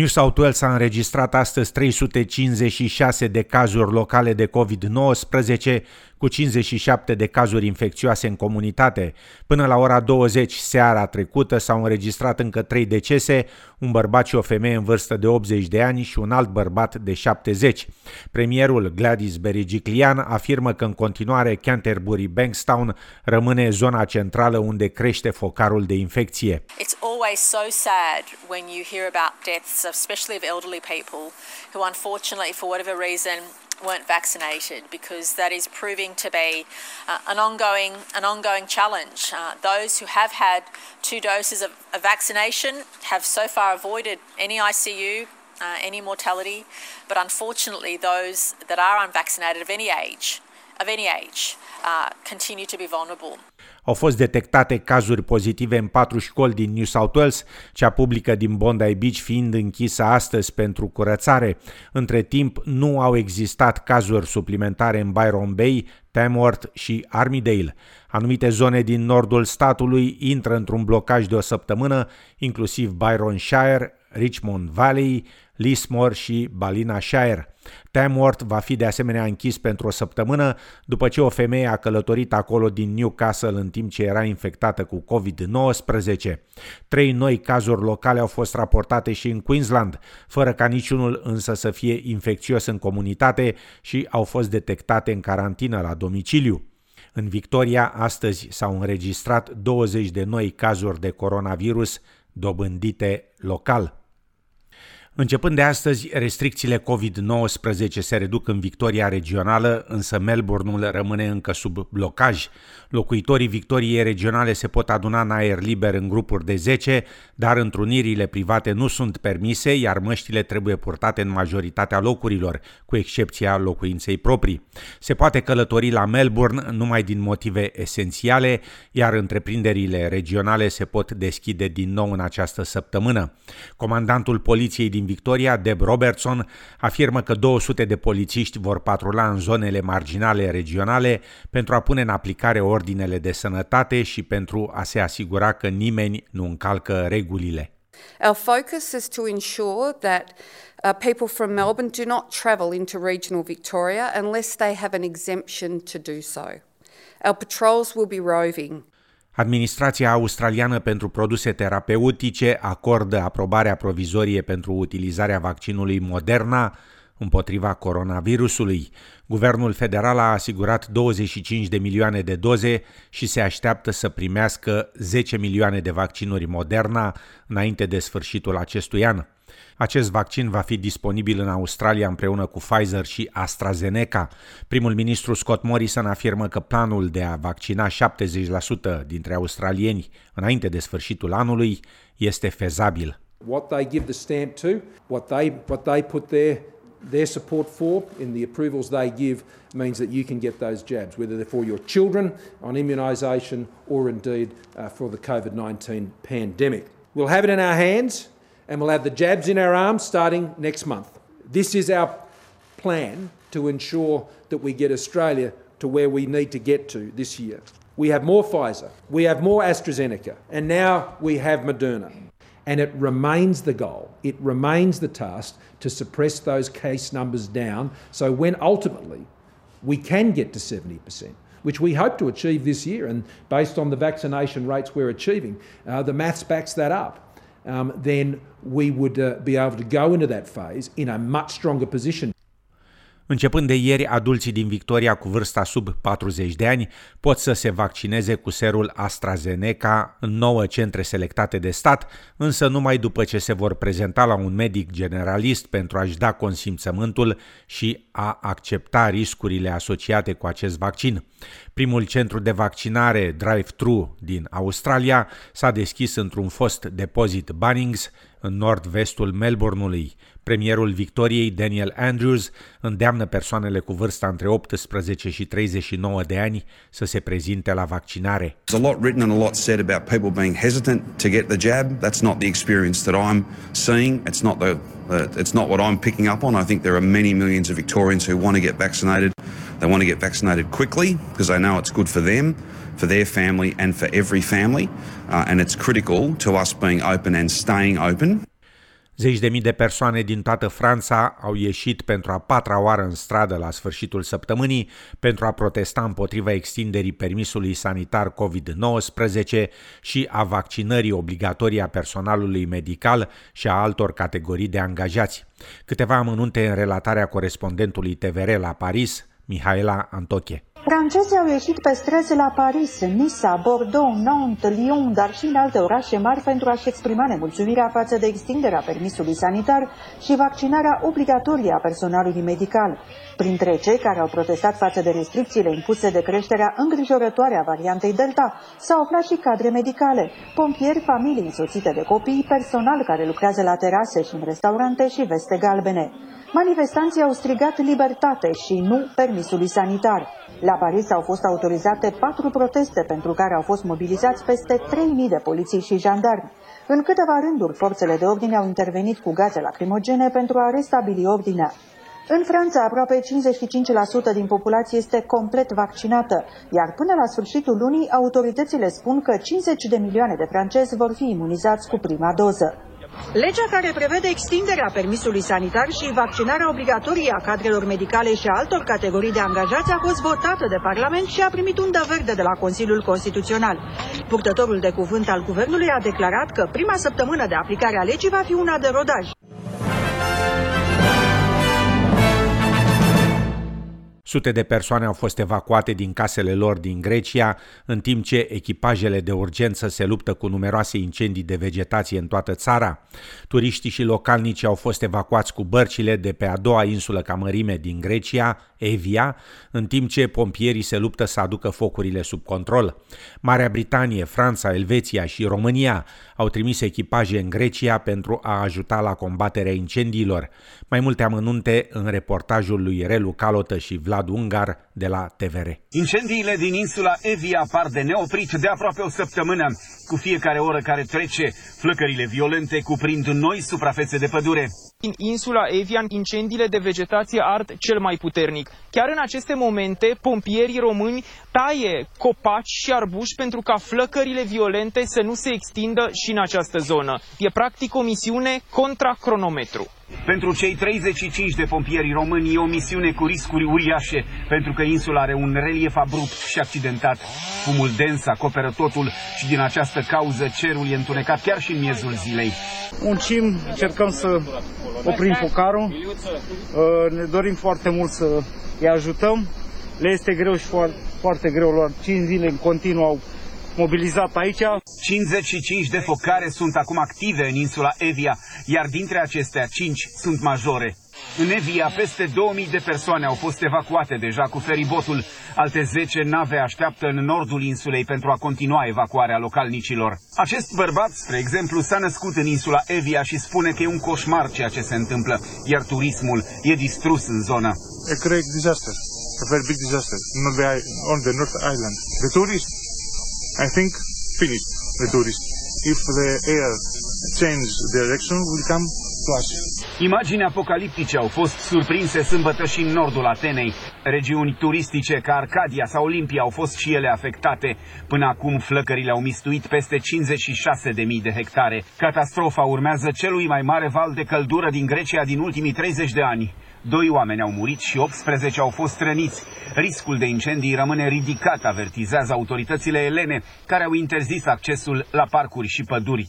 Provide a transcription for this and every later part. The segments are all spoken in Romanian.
New South Wales a înregistrat astăzi 356 de cazuri locale de COVID-19, cu 57 de cazuri infecțioase în comunitate. Până la ora 20 seara trecută s-au înregistrat încă 3 decese, un bărbat și o femeie în vârstă de 80 de ani și un alt bărbat de 70. Premierul Gladys Berejiklian afirmă că în continuare Canterbury Bankstown rămâne zona centrală unde crește focarul de infecție. It's always so sad when you hear about deaths, especially of elderly people who unfortunately for whatever reason weren't vaccinated because that is proving to be uh, an ongoing an ongoing challenge. Uh, those who have had two doses of, of, vaccination have so far avoided any ICU, uh, any mortality, but unfortunately, those that are unvaccinated of any age, of any age, uh, continue to be vulnerable. Au fost detectate cazuri pozitive în patru școli din New South Wales, cea publică din Bondi Beach fiind închisă astăzi pentru curățare. Între timp, nu au existat cazuri suplimentare în Byron Bay, Tamworth și Armidale. Anumite zone din nordul statului intră într-un blocaj de o săptămână, inclusiv Byron Shire, Richmond Valley, Lismore și Balina Shire. Tamworth va fi de asemenea închis pentru o săptămână după ce o femeie a călătorit acolo din Newcastle în timp ce era infectată cu COVID-19. Trei noi cazuri locale au fost raportate și în Queensland, fără ca niciunul însă să fie infecțios în comunitate și au fost detectate în carantină la domiciliu. În Victoria, astăzi s-au înregistrat 20 de noi cazuri de coronavirus dobândite local. Începând de astăzi, restricțiile COVID-19 se reduc în Victoria regională, însă Melbourneul rămâne încă sub blocaj. Locuitorii Victoriei regionale se pot aduna în aer liber în grupuri de 10, dar întrunirile private nu sunt permise, iar măștile trebuie purtate în majoritatea locurilor, cu excepția locuinței proprii. Se poate călători la Melbourne numai din motive esențiale, iar întreprinderile regionale se pot deschide din nou în această săptămână. Comandantul poliției din Victoria, Deb Robertson, afirmă că 200 de polițiști vor patrula în zonele marginale regionale pentru a pune în aplicare ordinele de sănătate și pentru a se asigura că nimeni nu încalcă regulile. Our focus is to ensure that uh, people from Melbourne do not travel into regional Victoria unless they have an exemption to do so. Our patrols will be roving. Administrația australiană pentru produse terapeutice acordă aprobarea provizorie pentru utilizarea vaccinului Moderna împotriva coronavirusului. Guvernul federal a asigurat 25 de milioane de doze și se așteaptă să primească 10 milioane de vaccinuri Moderna înainte de sfârșitul acestui an. Acest vaccin va fi disponibil în Australia împreună cu Pfizer și AstraZeneca. Primul ministru Scott Morrison afirmă că planul de a vaccina 70% dintre australieni înainte de sfârșitul anului este fezabil. What they give the stamp to, what they, what they put their, their support for in the approvals they give means that you can get those jabs, whether they're for your children on immunisation or indeed uh, for the COVID-19 pandemic. We'll have it in our hands and we'll have the jabs in our arms starting next month. This is our plan to ensure that we get Australia to where we need to get to this year. We have more Pfizer, we have more AstraZeneca, and now we have Moderna. And it remains the goal, it remains the task to suppress those case numbers down so when ultimately we can get to 70%, which we hope to achieve this year, and based on the vaccination rates we're achieving, uh, the maths backs that up um, then we would uh, be able to go into that phase in a much stronger position. Începând de ieri, adulții din Victoria cu vârsta sub 40 de ani pot să se vaccineze cu serul AstraZeneca în nouă centre selectate de stat, însă numai după ce se vor prezenta la un medic generalist pentru a-și da consimțământul și a accepta riscurile asociate cu acest vaccin. Primul centru de vaccinare drive-thru din Australia s-a deschis într-un fost depozit Bunnings, în nord-vestul Melbourneului. Premierul Victoriei, Daniel Andrews, îndeamnă persoanele cu vârsta între 18 și 39 de ani să se prezinte la vaccinare. There's a lot written and a lot said about people being hesitant to get the jab. That's not the experience that I'm seeing. It's not the uh, it's not what I'm picking up on. I think there are many millions of Victorians who want to get vaccinated. They want to get vaccinated quickly because they know it's good for them for their family and for every family. Uh, and it's critical to us being open and staying open Zeci de mii de persoane din toată Franța au ieșit pentru a patra oară în stradă la sfârșitul săptămânii pentru a protesta împotriva extinderii permisului sanitar COVID-19 și a vaccinării obligatorii a personalului medical și a altor categorii de angajați. Câteva amănunte în relatarea corespondentului TVR la Paris, Mihaela Antoche. Francezii au ieșit pe străzi la Paris, Nisa, Bordeaux, Nantes, Lyon, dar și în alte orașe mari pentru a-și exprima nemulțumirea față de extinderea permisului sanitar și vaccinarea obligatorie a personalului medical. Printre cei care au protestat față de restricțiile impuse de creșterea îngrijorătoare a variantei Delta s-au aflat și cadre medicale, pompieri, familii însoțite de copii, personal care lucrează la terase și în restaurante și veste galbene. Manifestanții au strigat libertate și nu permisului sanitar. La Paris au fost autorizate patru proteste pentru care au fost mobilizați peste 3.000 de poliții și jandarmi. În câteva rânduri, forțele de ordine au intervenit cu gaze lacrimogene pentru a restabili ordinea. În Franța, aproape 55% din populație este complet vaccinată, iar până la sfârșitul lunii, autoritățile spun că 50 de milioane de francezi vor fi imunizați cu prima doză. Legea care prevede extinderea permisului sanitar și vaccinarea obligatorie a cadrelor medicale și a altor categorii de angajați a fost votată de Parlament și a primit undă verde de la Consiliul Constituțional. Purtătorul de cuvânt al guvernului a declarat că prima săptămână de aplicare a legii va fi una de rodaj. Sute de persoane au fost evacuate din casele lor din Grecia, în timp ce echipajele de urgență se luptă cu numeroase incendii de vegetație în toată țara. Turiștii și localnici au fost evacuați cu bărcile de pe a doua insulă ca mărime din Grecia, Evia, în timp ce pompierii se luptă să aducă focurile sub control. Marea Britanie, Franța, Elveția și România au trimis echipaje în Grecia pentru a ajuta la combaterea incendiilor. Mai multe amănunte în reportajul lui Relu Calotă și Vlad Ungar de la TVR. Incendiile din insula Evia par de neoprit de aproape o săptămână. Cu fiecare oră care trece, flăcările violente cuprind noi suprafețe de pădure. În insula Evian, incendiile de vegetație ard cel mai puternic. Chiar în aceste momente, pompierii români taie copaci și arbuși pentru ca flăcările violente să nu se extindă și în această zonă. E practic o misiune contra cronometru. Pentru cei 35 de pompieri români e o misiune cu riscuri uriașe, pentru că insula are un relief abrupt și accidentat. Fumul dens acoperă totul și din această cauză cerul e întunecat chiar și în miezul zilei. Muncim, încercăm să oprim focarul, uh, ne dorim foarte mult să îi ajutăm. Le este greu și foarte, foarte greu, lor 5 zile în continuu au mobilizat aici. 55 de focare sunt acum active în insula Evia, iar dintre acestea 5 sunt majore. În Evia, peste 2000 de persoane au fost evacuate deja cu feribotul. Alte 10 nave așteaptă în nordul insulei pentru a continua evacuarea localnicilor. Acest bărbat, spre exemplu, s-a născut în insula Evia și spune că e un coșmar ceea ce se întâmplă, iar turismul e distrus în zonă. A great disaster, a very big disaster on the, on the North Island. The tourists, I think, finish the tourists. If the air change direction, will come Imagini apocaliptice au fost surprinse sâmbătă și în nordul Atenei. Regiuni turistice ca Arcadia sau Olimpia au fost și ele afectate. Până acum flăcările au mistuit peste 56.000 de hectare. Catastrofa urmează celui mai mare val de căldură din Grecia din ultimii 30 de ani. Doi oameni au murit și 18 au fost răniți. Riscul de incendii rămâne ridicat, avertizează autoritățile elene, care au interzis accesul la parcuri și păduri.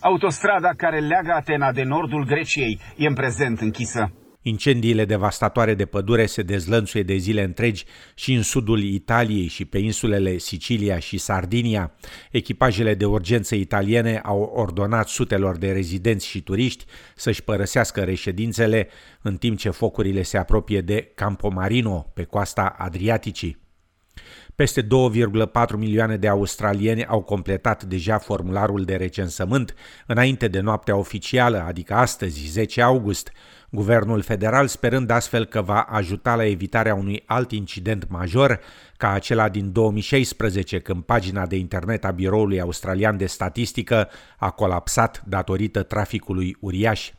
Autostrada care leagă Atena de nordul Greciei e în prezent închisă. Incendiile devastatoare de pădure se dezlănțuie de zile întregi și în sudul Italiei și pe insulele Sicilia și Sardinia. Echipajele de urgență italiene au ordonat sutelor de rezidenți și turiști să-și părăsească reședințele în timp ce focurile se apropie de Campomarino, pe coasta Adriaticii. Peste 2,4 milioane de australieni au completat deja formularul de recensământ înainte de noaptea oficială, adică astăzi, 10 august, guvernul federal sperând astfel că va ajuta la evitarea unui alt incident major ca acela din 2016 când pagina de internet a Biroului Australian de Statistică a colapsat datorită traficului uriaș.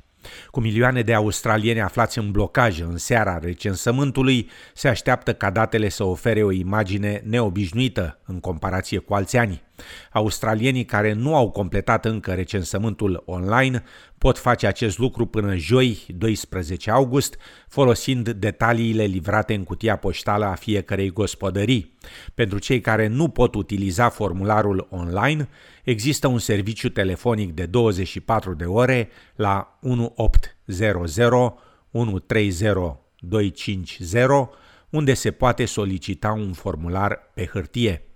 Cu milioane de australieni aflați în blocaj în seara recensământului, se așteaptă ca datele să ofere o imagine neobișnuită în comparație cu alți ani. Australienii care nu au completat încă recensământul online pot face acest lucru până joi, 12 august, folosind detaliile livrate în cutia poștală a fiecărei gospodării. Pentru cei care nu pot utiliza formularul online, există un serviciu telefonic de 24 de ore la 1800 130 250, unde se poate solicita un formular pe hârtie.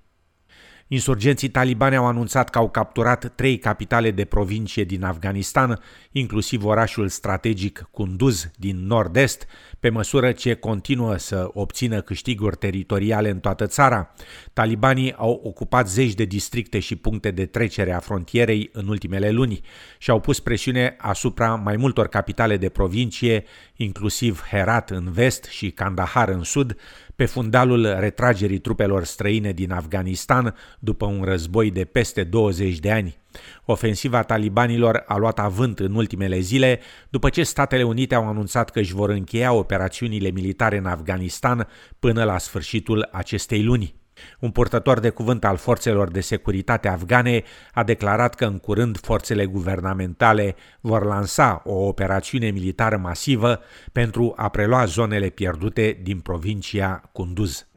Insurgenții talibani au anunțat că au capturat trei capitale de provincie din Afganistan, inclusiv orașul strategic Kunduz din nord-est, pe măsură ce continuă să obțină câștiguri teritoriale în toată țara. Talibanii au ocupat zeci de districte și puncte de trecere a frontierei în ultimele luni și au pus presiune asupra mai multor capitale de provincie, inclusiv Herat în vest și Kandahar în sud, pe fundalul retragerii trupelor străine din Afganistan după un război de peste 20 de ani. Ofensiva talibanilor a luat avânt în ultimele zile după ce Statele Unite au anunțat că își vor încheia operațiunile militare în Afganistan până la sfârșitul acestei luni. Un purtător de cuvânt al forțelor de securitate afgane a declarat că în curând forțele guvernamentale vor lansa o operațiune militară masivă pentru a prelua zonele pierdute din provincia Kunduz.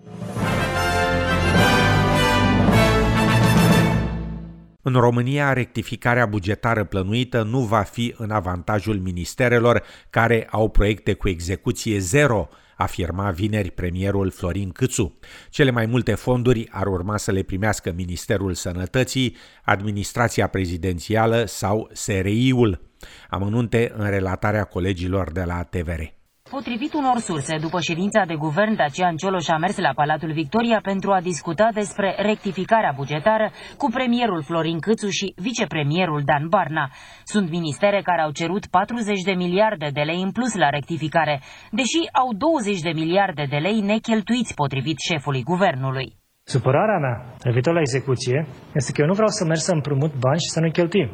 În România, rectificarea bugetară plănuită nu va fi în avantajul ministerelor care au proiecte cu execuție zero, afirma vineri premierul Florin Câțu. Cele mai multe fonduri ar urma să le primească Ministerul Sănătății, Administrația Prezidențială sau SRI-ul. Amănunte în relatarea colegilor de la TVR. Potrivit unor surse, după ședința de guvern, Dacian Cioloș a mers la Palatul Victoria pentru a discuta despre rectificarea bugetară cu premierul Florin Câțu și vicepremierul Dan Barna. Sunt ministere care au cerut 40 de miliarde de lei în plus la rectificare, deși au 20 de miliarde de lei necheltuiți potrivit șefului guvernului. Supărarea mea, referitor la execuție, este că eu nu vreau să merg să împrumut bani și să nu cheltuim.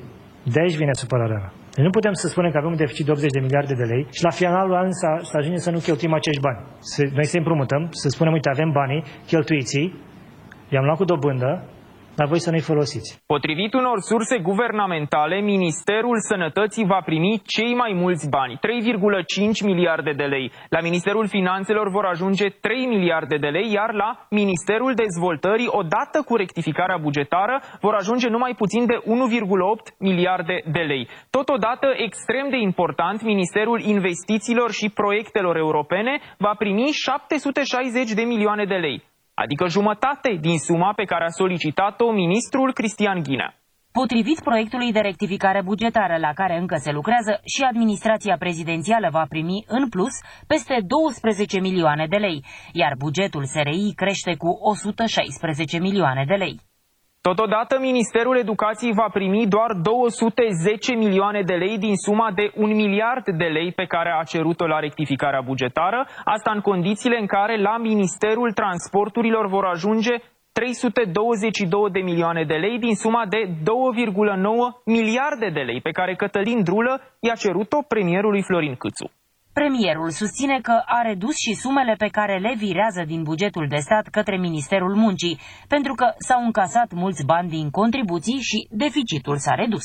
De aici vine supărarea mea. Deci nu putem să spunem că avem un deficit de 80 de miliarde de lei și la finalul anului să, să ajungem să nu cheltuim acești bani. Să, noi să împrumutăm, să spunem, uite, avem banii, cheltuiți i-am luat cu dobândă, dar voi să nu-i folosiți. Potrivit unor surse guvernamentale, Ministerul Sănătății va primi cei mai mulți bani, 3,5 miliarde de lei. La Ministerul Finanțelor vor ajunge 3 miliarde de lei, iar la Ministerul Dezvoltării, odată cu rectificarea bugetară, vor ajunge numai puțin de 1,8 miliarde de lei. Totodată, extrem de important, Ministerul Investițiilor și Proiectelor Europene va primi 760 de milioane de lei adică jumătate din suma pe care a solicitat-o ministrul Cristian Ghinea. Potrivit proiectului de rectificare bugetară la care încă se lucrează, și administrația prezidențială va primi în plus peste 12 milioane de lei, iar bugetul SRI crește cu 116 milioane de lei. Totodată, Ministerul Educației va primi doar 210 milioane de lei din suma de 1 miliard de lei pe care a cerut-o la rectificarea bugetară, asta în condițiile în care la Ministerul Transporturilor vor ajunge 322 de milioane de lei din suma de 2,9 miliarde de lei pe care Cătălin Drulă i-a cerut-o premierului Florin Câțu. Premierul susține că a redus și sumele pe care le virează din bugetul de stat către Ministerul Muncii, pentru că s-au încasat mulți bani din contribuții și deficitul s-a redus.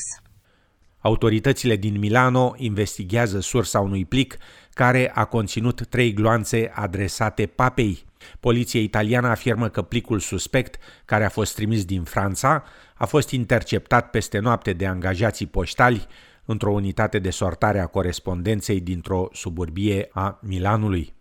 Autoritățile din Milano investigează sursa unui plic care a conținut trei gloanțe adresate papei. Poliția italiană afirmă că plicul suspect, care a fost trimis din Franța, a fost interceptat peste noapte de angajații poștali într-o unitate de sortare a corespondenței dintr-o suburbie a Milanului.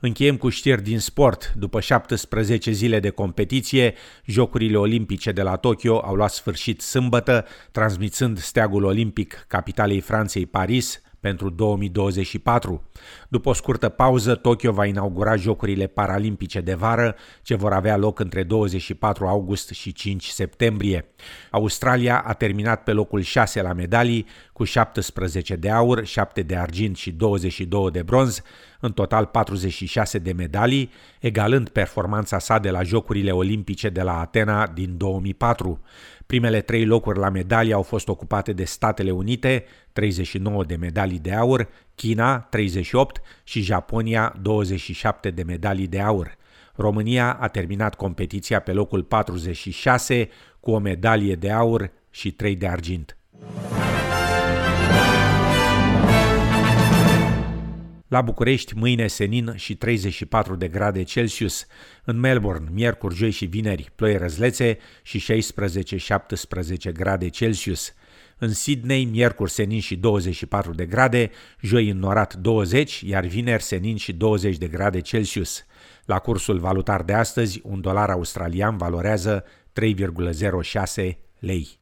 Încheiem cu știri din sport. După 17 zile de competiție, Jocurile Olimpice de la Tokyo au luat sfârșit sâmbătă, transmițând steagul olimpic capitalei Franței Paris pentru 2024. După o scurtă pauză, Tokyo va inaugura Jocurile Paralimpice de vară, ce vor avea loc între 24 august și 5 septembrie. Australia a terminat pe locul 6 la medalii, cu 17 de aur, 7 de argint și 22 de bronz, în total 46 de medalii, egalând performanța sa de la Jocurile Olimpice de la Atena din 2004. Primele trei locuri la medalii au fost ocupate de Statele Unite, 39 de medalii de aur, China, 38 și Japonia, 27 de medalii de aur. România a terminat competiția pe locul 46 cu o medalie de aur și 3 de argint. La București, mâine senin și 34 de grade Celsius. În Melbourne, miercuri, joi și vineri, ploi răzlețe și 16-17 grade Celsius. În Sydney, miercuri senin și 24 de grade, joi înnorat 20, iar vineri senin și 20 de grade Celsius. La cursul valutar de astăzi, un dolar australian valorează 3,06 lei.